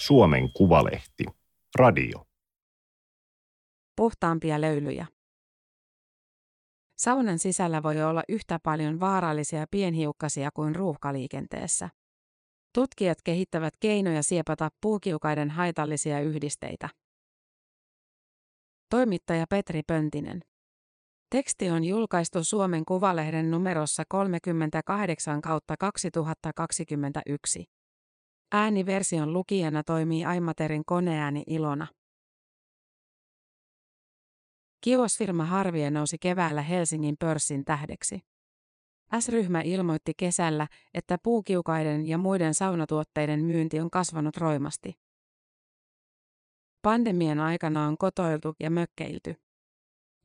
Suomen Kuvalehti. Radio. Puhtaampia löylyjä. Saunan sisällä voi olla yhtä paljon vaarallisia pienhiukkasia kuin ruuhkaliikenteessä. Tutkijat kehittävät keinoja siepata puukiukaiden haitallisia yhdisteitä. Toimittaja Petri Pöntinen. Teksti on julkaistu Suomen Kuvalehden numerossa 38 kautta 2021. Ääniversion lukijana toimii Aimaterin koneääni Ilona. Kiosfirma Harvie nousi keväällä Helsingin pörssin tähdeksi. S-ryhmä ilmoitti kesällä, että puukiukaiden ja muiden saunatuotteiden myynti on kasvanut roimasti. Pandemian aikana on kotoiltu ja mökkeilty.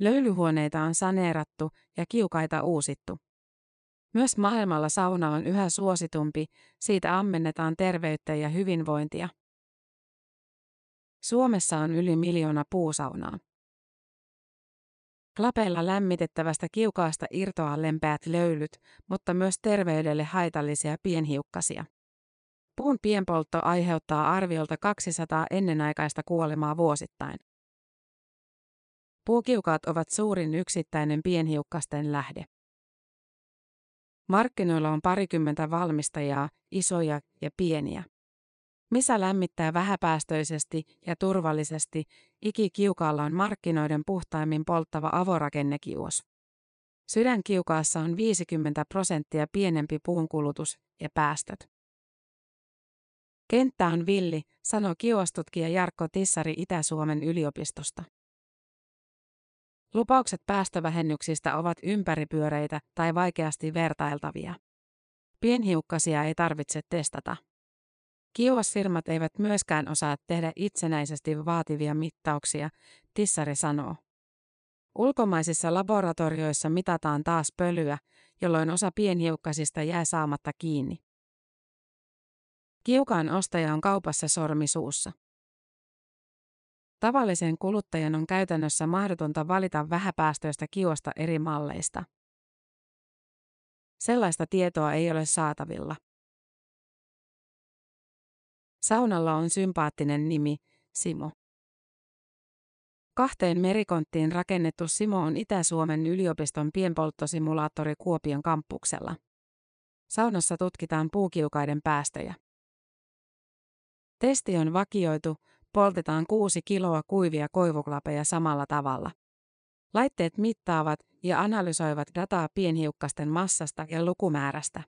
Löylyhuoneita on saneerattu ja kiukaita uusittu. Myös maailmalla sauna on yhä suositumpi, siitä ammennetaan terveyttä ja hyvinvointia. Suomessa on yli miljoona puusaunaa. Klapeilla lämmitettävästä kiukaasta irtoaa lempeät löylyt, mutta myös terveydelle haitallisia pienhiukkasia. Puun pienpoltto aiheuttaa arviolta 200 ennenaikaista kuolemaa vuosittain. Puukiukaat ovat suurin yksittäinen pienhiukkasten lähde. Markkinoilla on parikymmentä valmistajaa, isoja ja pieniä. Misa lämmittää vähäpäästöisesti ja turvallisesti, ikikiukaalla on markkinoiden puhtaimmin polttava avorakennekiuos. Sydänkiukaassa on 50 prosenttia pienempi puunkulutus ja päästöt. Kenttä on villi, sanoo kiuastutkija Jarkko Tissari Itä-Suomen yliopistosta. Lupaukset päästövähennyksistä ovat ympäripyöreitä tai vaikeasti vertailtavia. Pienhiukkasia ei tarvitse testata. Kiuasfirmat eivät myöskään osaa tehdä itsenäisesti vaativia mittauksia, Tissari sanoo. Ulkomaisissa laboratorioissa mitataan taas pölyä, jolloin osa pienhiukkasista jää saamatta kiinni. Kiukaan ostaja on kaupassa sormisuussa. Tavallisen kuluttajan on käytännössä mahdotonta valita vähäpäästöistä kiosta eri malleista. Sellaista tietoa ei ole saatavilla. Saunalla on sympaattinen nimi, Simo. Kahteen merikonttiin rakennettu Simo on Itä-Suomen yliopiston pienpolttosimulaattori Kuopion kampuksella. Saunassa tutkitaan puukiukaiden päästöjä. Testi on vakioitu, poltetaan kuusi kiloa kuivia koivuklapeja samalla tavalla. Laitteet mittaavat ja analysoivat dataa pienhiukkasten massasta ja lukumäärästä.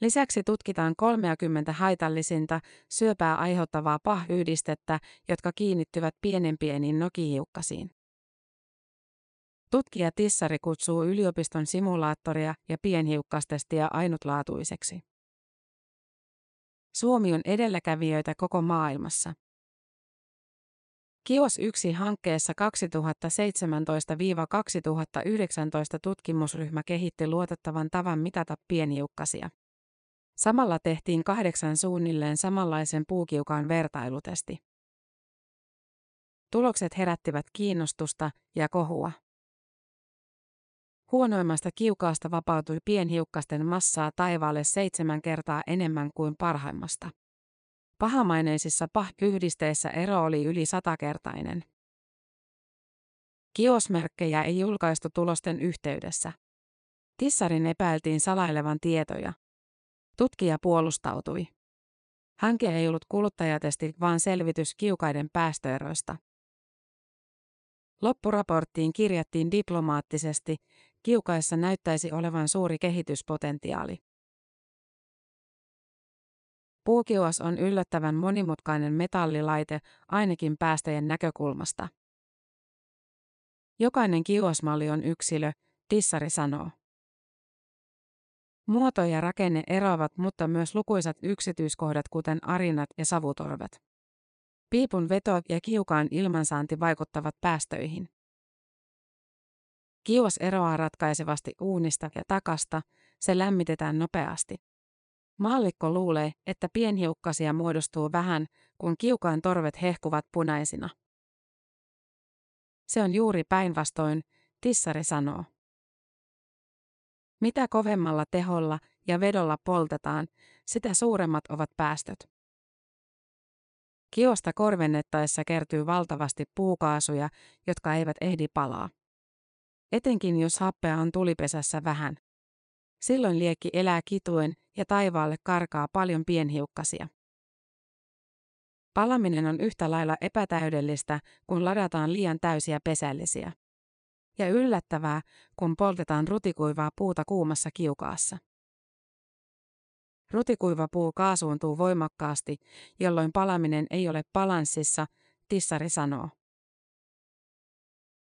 Lisäksi tutkitaan 30 haitallisinta syöpää aiheuttavaa pahyhdistettä, jotka kiinnittyvät pienempieniin nokihiukkasiin. Tutkija Tissari kutsuu yliopiston simulaattoria ja pienhiukkastestiä ainutlaatuiseksi. Suomi on edelläkävijöitä koko maailmassa. Kios 1 hankkeessa 2017-2019 tutkimusryhmä kehitti luotettavan tavan mitata pienhiukkasia. Samalla tehtiin kahdeksan suunnilleen samanlaisen puukiukaan vertailutesti. Tulokset herättivät kiinnostusta ja kohua. Huonoimmasta kiukaasta vapautui pienhiukkasten massaa taivaalle seitsemän kertaa enemmän kuin parhaimmasta. Pahamaineisissa pahyhdisteissä ero oli yli satakertainen. Kiosmerkkejä ei julkaistu tulosten yhteydessä. Tissarin epäiltiin salailevan tietoja. Tutkija puolustautui. Hanke ei ollut kuluttajatesti, vaan selvitys kiukaiden päästöeroista. Loppuraporttiin kirjattiin diplomaattisesti, kiukaissa näyttäisi olevan suuri kehityspotentiaali. Puukiuas on yllättävän monimutkainen metallilaite ainakin päästöjen näkökulmasta. Jokainen kiuasmalli on yksilö, Tissari sanoo. Muoto ja rakenne eroavat, mutta myös lukuisat yksityiskohdat kuten arinat ja savutorvet. Piipun veto ja kiukaan ilmansaanti vaikuttavat päästöihin. Kiuas eroaa ratkaisevasti uunista ja takasta, se lämmitetään nopeasti. Maallikko luulee, että pienhiukkasia muodostuu vähän, kun kiukaan torvet hehkuvat punaisina. Se on juuri päinvastoin, Tissari sanoo. Mitä kovemmalla teholla ja vedolla poltetaan, sitä suuremmat ovat päästöt. Kiosta korvennettaessa kertyy valtavasti puukaasuja, jotka eivät ehdi palaa. Etenkin jos happea on tulipesässä vähän. Silloin liekki elää kituen ja taivaalle karkaa paljon pienhiukkasia. Palaminen on yhtä lailla epätäydellistä, kun ladataan liian täysiä pesällisiä. Ja yllättävää, kun poltetaan rutikuivaa puuta kuumassa kiukaassa. Rutikuiva puu kaasuuntuu voimakkaasti, jolloin palaminen ei ole balanssissa, tissari sanoo.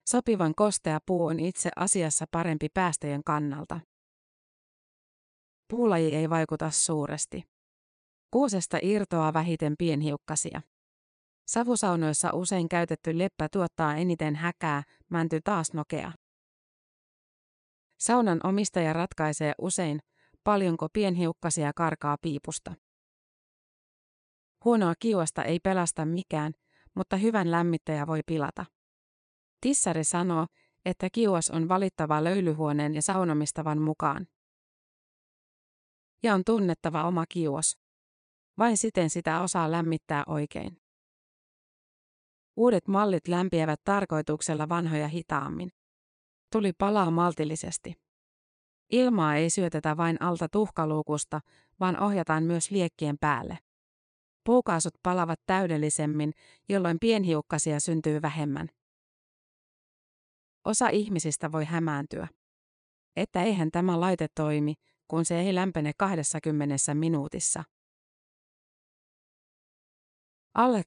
Sopivan kostea puu on itse asiassa parempi päästöjen kannalta. Puulaji ei vaikuta suuresti. Kuusesta irtoaa vähiten pienhiukkasia. Savusaunoissa usein käytetty leppä tuottaa eniten häkää, mänty taas nokea. Saunan omistaja ratkaisee usein, paljonko pienhiukkasia karkaa piipusta. Huonoa kiuasta ei pelasta mikään, mutta hyvän lämmittäjä voi pilata. Tissari sanoo, että kiuas on valittava löylyhuoneen ja saunomistavan mukaan. Ja on tunnettava oma kiuas. Vain siten sitä osaa lämmittää oikein. Uudet mallit lämpiävät tarkoituksella vanhoja hitaammin. Tuli palaa maltillisesti. Ilmaa ei syötetä vain alta tuhkaluukusta, vaan ohjataan myös liekkien päälle. Puukaasut palavat täydellisemmin, jolloin pienhiukkasia syntyy vähemmän. Osa ihmisistä voi hämääntyä. Että eihän tämä laite toimi, kun se ei lämpene 20 minuutissa. Alle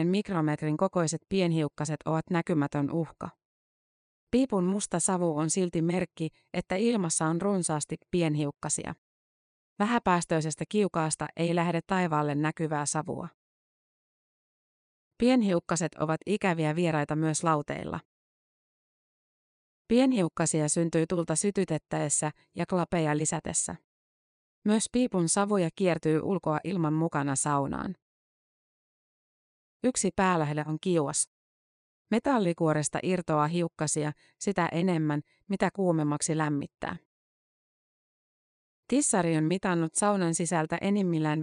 2,5 mikrometrin kokoiset pienhiukkaset ovat näkymätön uhka. Piipun musta savu on silti merkki, että ilmassa on runsaasti pienhiukkasia. Vähäpäästöisestä kiukaasta ei lähde taivaalle näkyvää savua. Pienhiukkaset ovat ikäviä vieraita myös lauteilla. Pienhiukkasia syntyy tulta sytytettäessä ja klapeja lisätessä. Myös piipun savuja kiertyy ulkoa ilman mukana saunaan. Yksi päälähde on kiuas. Metallikuoresta irtoaa hiukkasia sitä enemmän, mitä kuumemmaksi lämmittää. Tissari on mitannut saunan sisältä enimmillään 50-70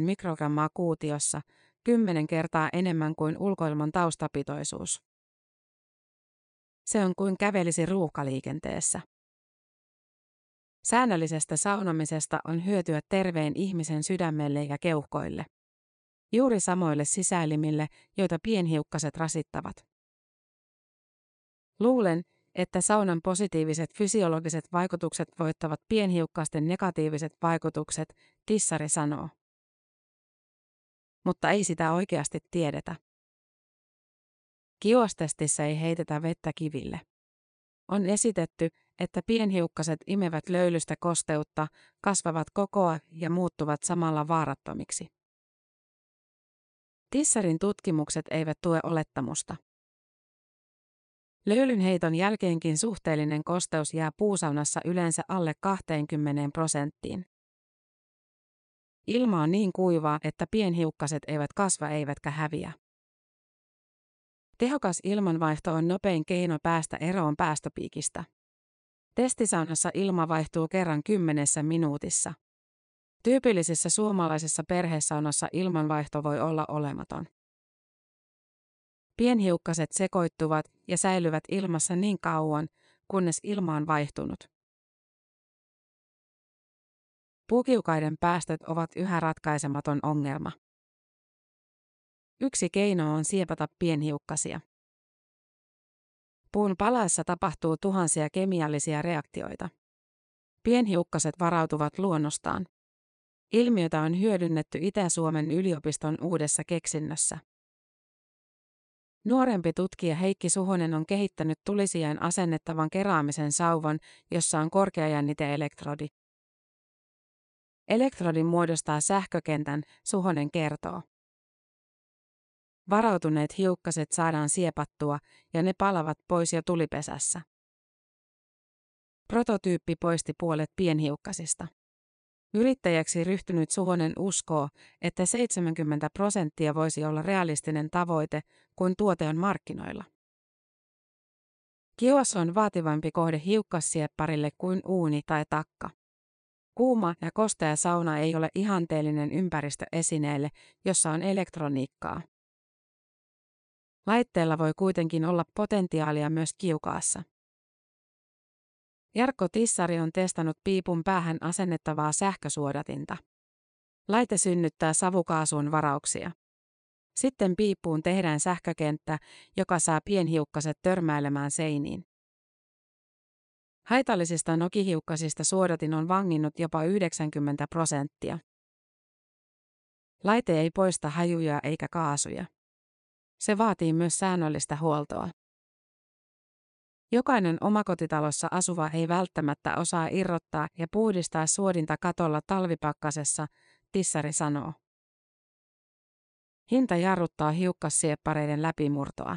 mikrogrammaa kuutiossa, 10 kertaa enemmän kuin ulkoilman taustapitoisuus. Se on kuin kävelisi ruuhkaliikenteessä. Säännöllisestä saunomisesta on hyötyä terveen ihmisen sydämelle ja keuhkoille juuri samoille sisäelimille, joita pienhiukkaset rasittavat. Luulen, että saunan positiiviset fysiologiset vaikutukset voittavat pienhiukkasten negatiiviset vaikutukset, Tissari sanoo. Mutta ei sitä oikeasti tiedetä. Kiuastestissä ei heitetä vettä kiville. On esitetty, että pienhiukkaset imevät löylystä kosteutta, kasvavat kokoa ja muuttuvat samalla vaarattomiksi. Tissarin tutkimukset eivät tue olettamusta. Löylynheiton jälkeenkin suhteellinen kosteus jää puusaunassa yleensä alle 20 prosenttiin. Ilma on niin kuivaa, että pienhiukkaset eivät kasva eivätkä häviä. Tehokas ilmanvaihto on nopein keino päästä eroon päästöpiikistä. Testisaunassa ilma vaihtuu kerran kymmenessä minuutissa. Tyypillisessä suomalaisessa perhesaunassa ilmanvaihto voi olla olematon. Pienhiukkaset sekoittuvat ja säilyvät ilmassa niin kauan, kunnes ilma on vaihtunut. Puukiukaiden päästöt ovat yhä ratkaisematon ongelma. Yksi keino on siepata pienhiukkasia. Puun palaessa tapahtuu tuhansia kemiallisia reaktioita. Pienhiukkaset varautuvat luonnostaan. Ilmiötä on hyödynnetty Itä-Suomen yliopiston uudessa keksinnössä. Nuorempi tutkija Heikki Suhonen on kehittänyt tulisijain asennettavan keraamisen sauvan, jossa on korkeajännite-elektrodi. Elektrodin muodostaa sähkökentän, Suhonen kertoo. Varautuneet hiukkaset saadaan siepattua ja ne palavat pois jo tulipesässä. Prototyyppi poisti puolet pienhiukkasista. Yrittäjäksi ryhtynyt Suhonen uskoo, että 70 prosenttia voisi olla realistinen tavoite, kun tuote on markkinoilla. Kiuas on vaativampi kohde hiukkassiepparille kuin uuni tai takka. Kuuma ja kostea sauna ei ole ihanteellinen ympäristö esineelle, jossa on elektroniikkaa. Laitteella voi kuitenkin olla potentiaalia myös kiukaassa. Jarkko Tissari on testannut piipun päähän asennettavaa sähkösuodatinta. Laite synnyttää savukaasuun varauksia. Sitten piippuun tehdään sähkökenttä, joka saa pienhiukkaset törmäilemään seiniin. Haitallisista nokihiukkasista suodatin on vanginnut jopa 90 prosenttia. Laite ei poista hajuja eikä kaasuja. Se vaatii myös säännöllistä huoltoa. Jokainen omakotitalossa asuva ei välttämättä osaa irrottaa ja puhdistaa suodinta katolla talvipakkasessa, Tissari sanoo. Hinta jarruttaa hiukkassieppareiden läpimurtoa.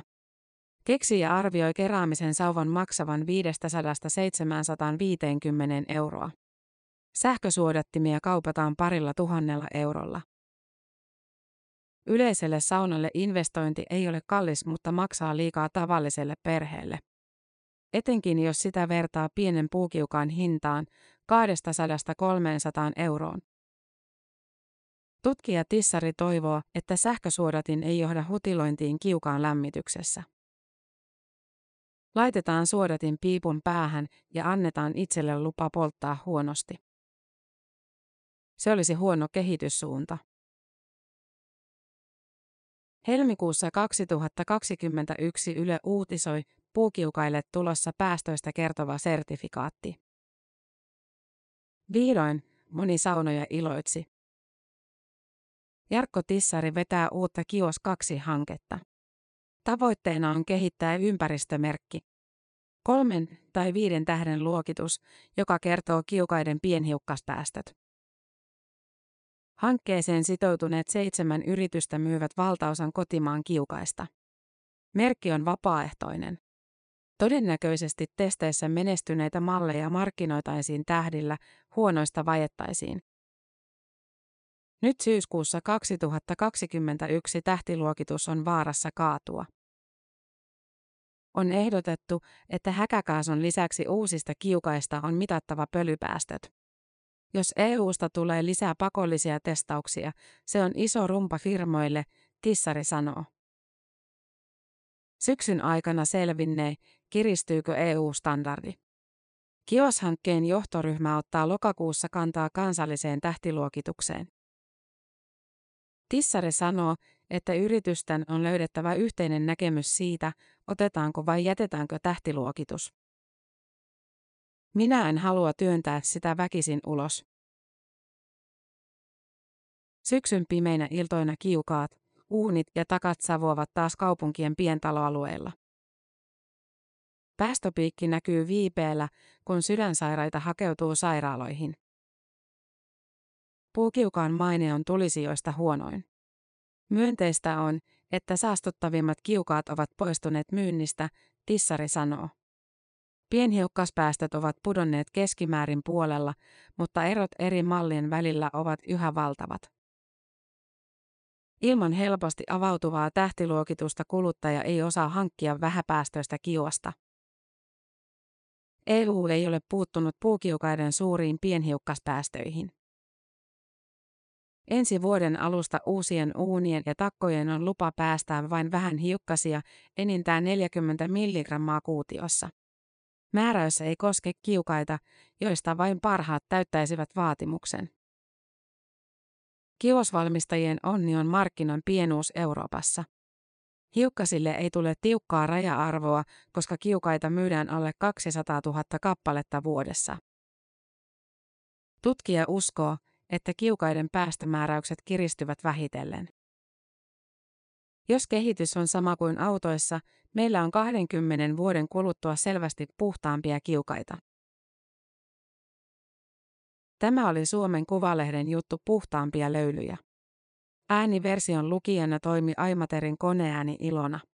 Keksijä arvioi keräämisen sauvan maksavan 500-750 euroa. Sähkösuodattimia kaupataan parilla tuhannella eurolla. Yleiselle saunalle investointi ei ole kallis, mutta maksaa liikaa tavalliselle perheelle. Etenkin jos sitä vertaa pienen puukiukaan hintaan 200-300 euroon. Tutkija Tissari toivoo, että sähkösuodatin ei johda hutilointiin kiukaan lämmityksessä. Laitetaan suodatin piipun päähän ja annetaan itselle lupa polttaa huonosti. Se olisi huono kehityssuunta. Helmikuussa 2021 Yle uutisoi puukiukaille tulossa päästöistä kertova sertifikaatti. Vihdoin moni saunoja iloitsi. Jarkko Tissari vetää uutta Kios 2-hanketta. Tavoitteena on kehittää ympäristömerkki. Kolmen tai viiden tähden luokitus, joka kertoo kiukaiden pienhiukkaspäästöt. Hankkeeseen sitoutuneet seitsemän yritystä myyvät valtaosan kotimaan kiukaista. Merkki on vapaaehtoinen. Todennäköisesti testeissä menestyneitä malleja markkinoitaisiin tähdillä, huonoista vajettaisiin. Nyt syyskuussa 2021 tähtiluokitus on vaarassa kaatua. On ehdotettu, että häkäkaasun lisäksi uusista kiukaista on mitattava pölypäästöt. Jos EUsta tulee lisää pakollisia testauksia, se on iso rumpa firmoille, Tissari sanoo. Syksyn aikana selvinnee, kiristyykö EU-standardi. Kios-hankkeen johtoryhmä ottaa lokakuussa kantaa kansalliseen tähtiluokitukseen. Tissare sanoo, että yritysten on löydettävä yhteinen näkemys siitä, otetaanko vai jätetäänkö tähtiluokitus. Minä en halua työntää sitä väkisin ulos. Syksyn pimeinä iltoina kiukaat, uunit ja takat savuavat taas kaupunkien pientaloalueilla. Päästöpiikki näkyy viipeellä, kun sydänsairaita hakeutuu sairaaloihin. Puukiukaan maine on tulisijoista huonoin. Myönteistä on, että saastuttavimmat kiukaat ovat poistuneet myynnistä, Tissari sanoo. Pienhiukkaspäästöt ovat pudonneet keskimäärin puolella, mutta erot eri mallien välillä ovat yhä valtavat. Ilman helposti avautuvaa tähtiluokitusta kuluttaja ei osaa hankkia vähäpäästöistä kiuasta. EU ei ole puuttunut puukiukaiden suuriin pienhiukkaspäästöihin. Ensi vuoden alusta uusien uunien ja takkojen on lupa päästää vain vähän hiukkasia, enintään 40 milligrammaa kuutiossa. Määräys ei koske kiukaita, joista vain parhaat täyttäisivät vaatimuksen. Kiosvalmistajien onni on markkinan pienuus Euroopassa. Hiukkasille ei tule tiukkaa raja-arvoa, koska kiukaita myydään alle 200 000 kappaletta vuodessa. Tutkija uskoo, että kiukaiden päästömääräykset kiristyvät vähitellen. Jos kehitys on sama kuin autoissa, meillä on 20 vuoden kuluttua selvästi puhtaampia kiukaita. Tämä oli Suomen Kuvalehden juttu puhtaampia löylyjä. Ääniversion lukijana toimi Aimaterin koneääni Ilona.